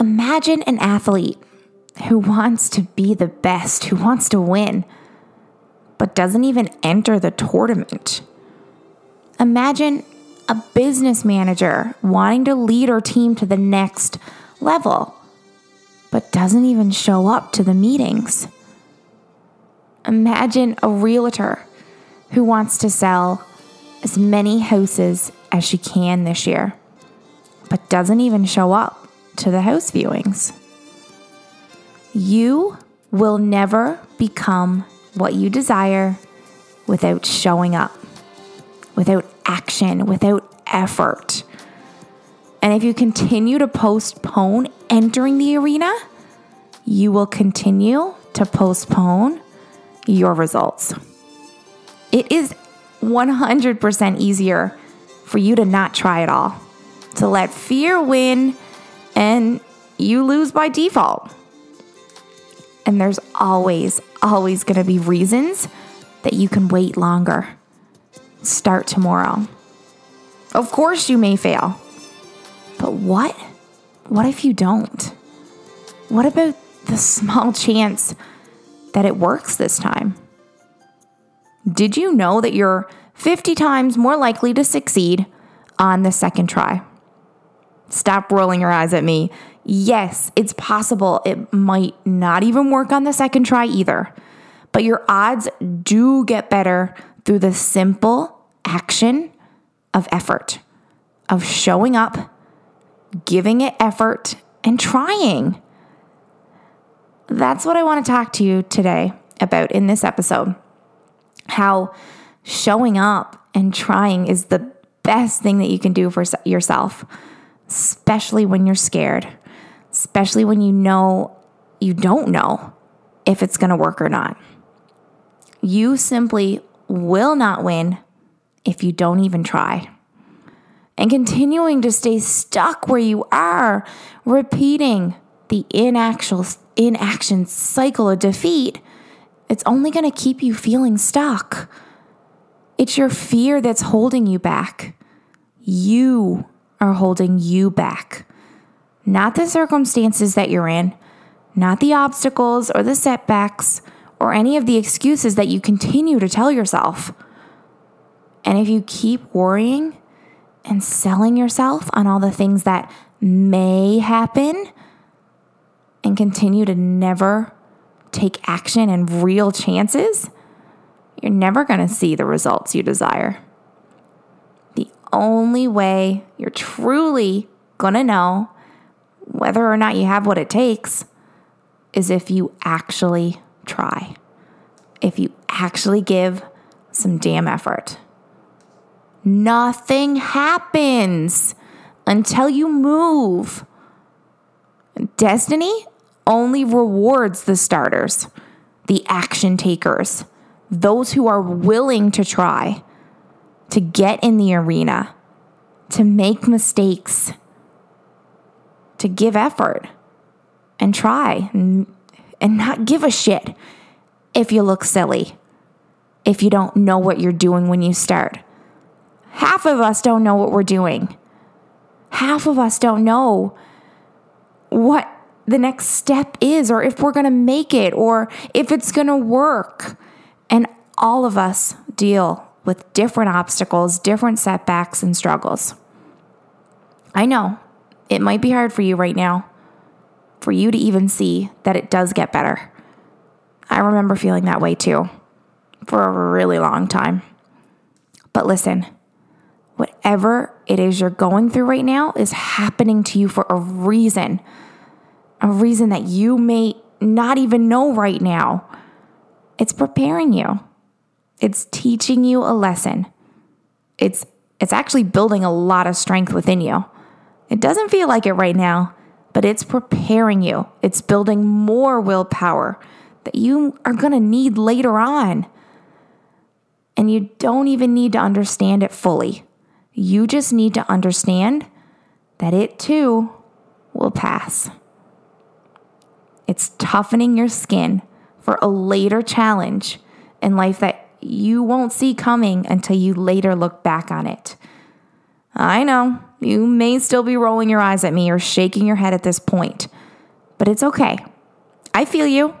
Imagine an athlete who wants to be the best, who wants to win, but doesn't even enter the tournament. Imagine a business manager wanting to lead her team to the next level, but doesn't even show up to the meetings. Imagine a realtor who wants to sell as many houses as she can this year, but doesn't even show up to the house viewings. You will never become what you desire without showing up, without action, without effort. And if you continue to postpone entering the arena, you will continue to postpone your results. It is 100% easier for you to not try at all, to let fear win and you lose by default. And there's always, always going to be reasons that you can wait longer. Start tomorrow. Of course, you may fail. But what? What if you don't? What about the small chance that it works this time? Did you know that you're 50 times more likely to succeed on the second try? Stop rolling your eyes at me. Yes, it's possible it might not even work on the second try either, but your odds do get better through the simple action of effort, of showing up, giving it effort, and trying. That's what I want to talk to you today about in this episode. How showing up and trying is the best thing that you can do for yourself especially when you're scared, especially when you know you don't know if it's going to work or not. You simply will not win if you don't even try. And continuing to stay stuck where you are, repeating the inaction, inaction cycle of defeat, it's only going to keep you feeling stuck. It's your fear that's holding you back. You are holding you back. Not the circumstances that you're in, not the obstacles or the setbacks or any of the excuses that you continue to tell yourself. And if you keep worrying and selling yourself on all the things that may happen and continue to never take action and real chances, you're never going to see the results you desire only way you're truly going to know whether or not you have what it takes is if you actually try, if you actually give some damn effort. Nothing happens until you move. Destiny only rewards the starters, the action takers, those who are willing to try to get in the arena, to make mistakes, to give effort and try and, not give a shit if you look silly, if you don't know what you're doing when you start. Half of us don't know what we're doing. Half of us don't know what the next step is, or if we're going to make it, or if it's going to work. And all of us deal with different obstacles, different setbacks, and struggles. I know it might be hard for you right now for you to even see that it does get better. I remember feeling that way too for a really long time. But listen, whatever it is you're going through right now is happening to you for a reason, a reason that you may not even know right now. It's preparing you. It's teaching you a lesson. It's it's actually building a lot of strength within you. It doesn't feel like it right now, but it's preparing you. It's building more willpower that you are going to need later on. And you don't even need to understand it fully. You just need to understand that it too will pass. It's toughening your skin for a later challenge in life that you won't see coming until you later look back on it. I know You may still be rolling your eyes at me or shaking your head at this point, but it's okay. I feel you.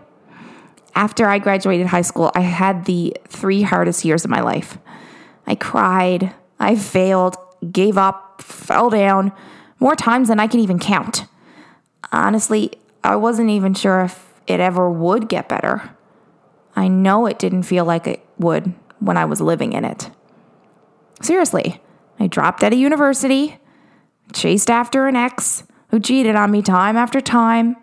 After I graduated high school, I had the three hardest years of my life. I cried, I failed, gave up, fell down more times than I can even count. Honestly, I wasn't even sure if it ever would get better. I know it didn't feel like it would when I was living in it. Seriously, I dropped out of university, chased after an ex who cheated on me time after time.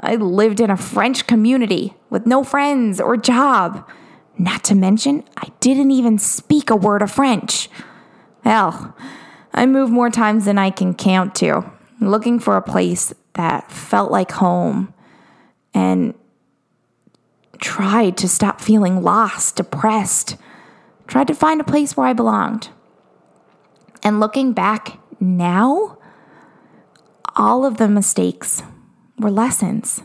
I lived in a French community with no friends or job. Not to mention, I didn't even speak a word of French. Hell, I moved more times than I can count to, looking for a place that felt like home and tried to stop feeling lost, depressed, tried to find a place where I belonged. And looking back now, all of the mistakes were lessons.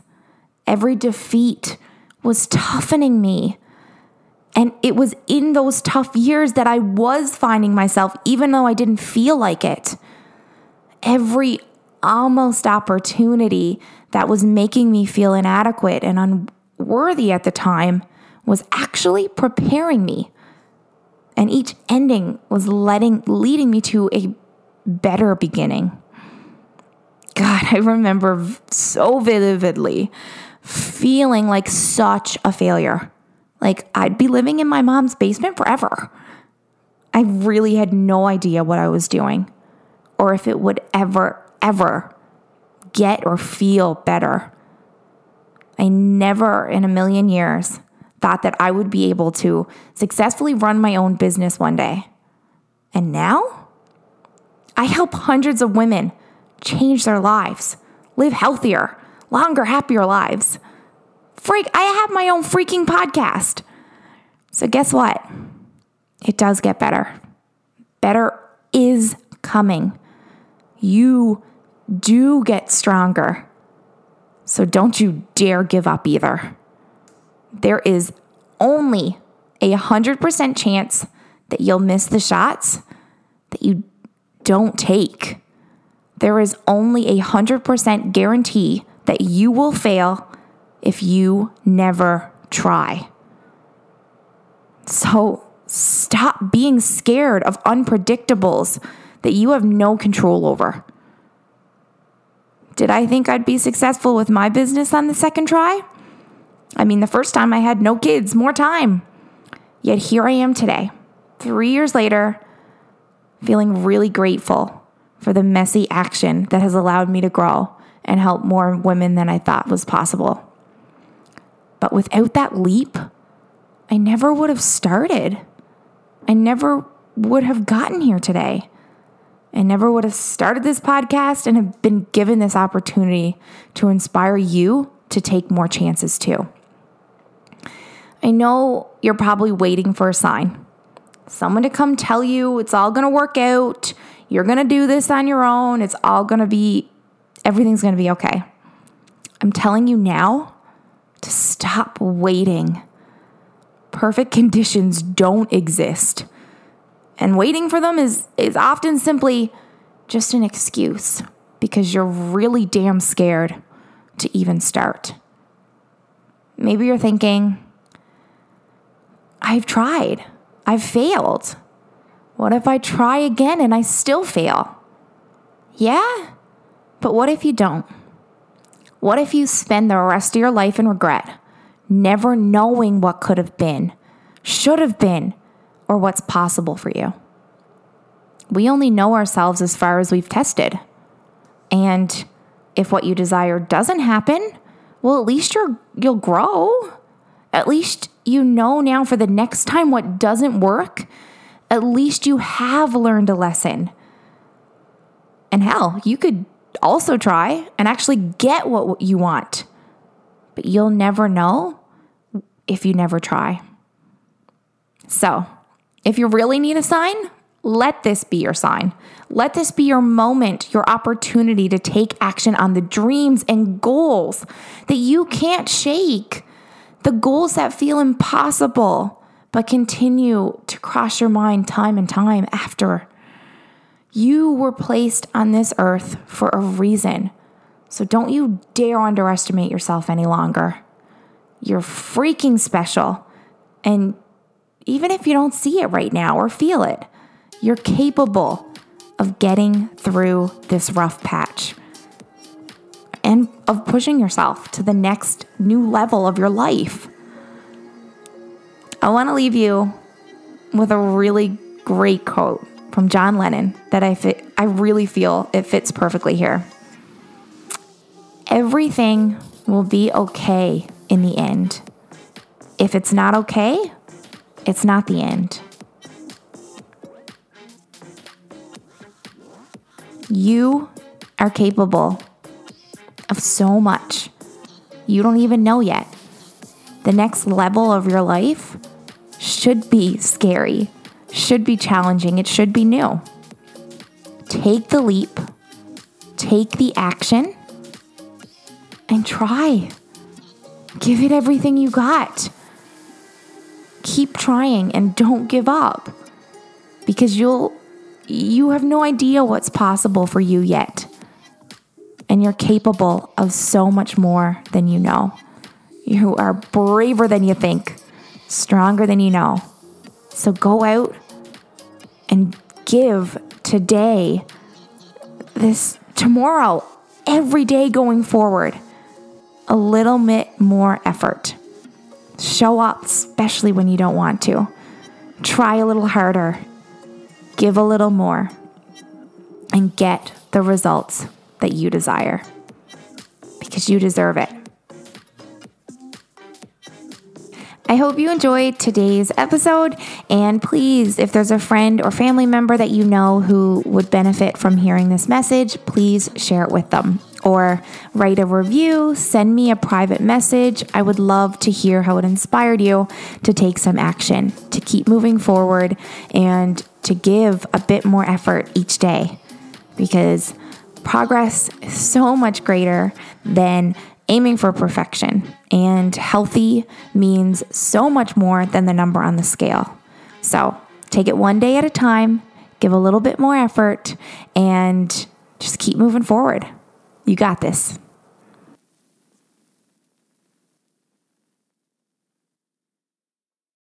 Every defeat was toughening me. And it was in those tough years that I was finding myself, even though I didn't feel like it. Every almost opportunity that was making me feel inadequate and unworthy at the time was actually preparing me. And each ending was letting leading me to a better beginning. God, I remember so vividly feeling like such a failure. Like I'd be living in my mom's basement forever. I really had no idea what I was doing or if it would ever, ever get or feel better. I never in a million years thought that I would be able to successfully run my own business one day. And now I help hundreds of women change their lives, live healthier, longer, happier lives. Freak, I have my own freaking podcast. So, guess what? It does get better. Better is coming. You do get stronger. So, don't you dare give up either. There is only a 100% chance that you'll miss the shots that you don't take. There is only a 100% guarantee that you will fail if you never try. So stop being scared of unpredictables that you have no control over. Did I think I'd be successful with my business on the second try? I mean, the first time I had no kids, more time. Yet here I am today, three years later, feeling really grateful for the messy action that has allowed me to grow and help more women than I thought was possible. But without that leap, I never would have started. I never would have gotten here today. I never would have started this podcast and have been given this opportunity to inspire you to take more chances too. I know you're probably waiting for a sign. Someone to come tell you it's all going to work out. You're going to do this on your own. It's all going to be, everything's going to be okay. I'm telling you now to stop waiting. Perfect conditions don't exist. And waiting for them is, is often simply just an excuse because you're really damn scared to even start. Maybe you're thinking, I've tried, I've failed. What if I try again and I still fail? Yeah, but what if you don't? What if you spend the rest of your life in regret, never knowing what could have been, should have been, or what's possible for you? We only know ourselves as far as we've tested. And if what you desire doesn't happen, well, at least you're, you'll grow. At least you know now for the next time what doesn't work. At least you have learned a lesson. And hell, you could also try and actually get what you want. But you'll never know if you never try. So, if you really need a sign, let this be your sign. Let this be your moment, your opportunity to take action on the dreams and goals that you can't shake, the goals that feel impossible, but continue to cross your mind time and time after. You were placed on this earth for a reason. So don't you dare underestimate yourself any longer. You're freaking special. And even if you don't see it right now or feel it, you're capable of getting through this rough patch and of pushing yourself to the next new level of your life. I want to leave you with a really great quote from John Lennon that I fit, I really feel it fits perfectly here. Everything will be okay in the end. If it's not okay, it's not the end. You are capable of so much. You don't even know yet. The next level of your life should be scary, should be challenging, it should be new. Take the leap, take the action, and try. Give it everything you got. Keep trying and don't give up because you'll you have no idea what's possible for you yet. And you're capable of so much more than you know. You are braver than you think, stronger than you know. So go out and give today, this tomorrow, every day going forward, a little bit more effort. Show up, especially when you don't want to. Try a little harder. Give a little more. And get the results that you desire because you deserve it. I hope you enjoyed today's episode. And please, if there's a friend or family member that you know who would benefit from hearing this message, please share it with them or write a review, send me a private message. I would love to hear how it inspired you to take some action, to keep moving forward, and to give a bit more effort each day because progress is so much greater than aiming for perfection. And healthy means so much more than the number on the scale. So take it one day at a time, give a little bit more effort, and just keep moving forward. You got this.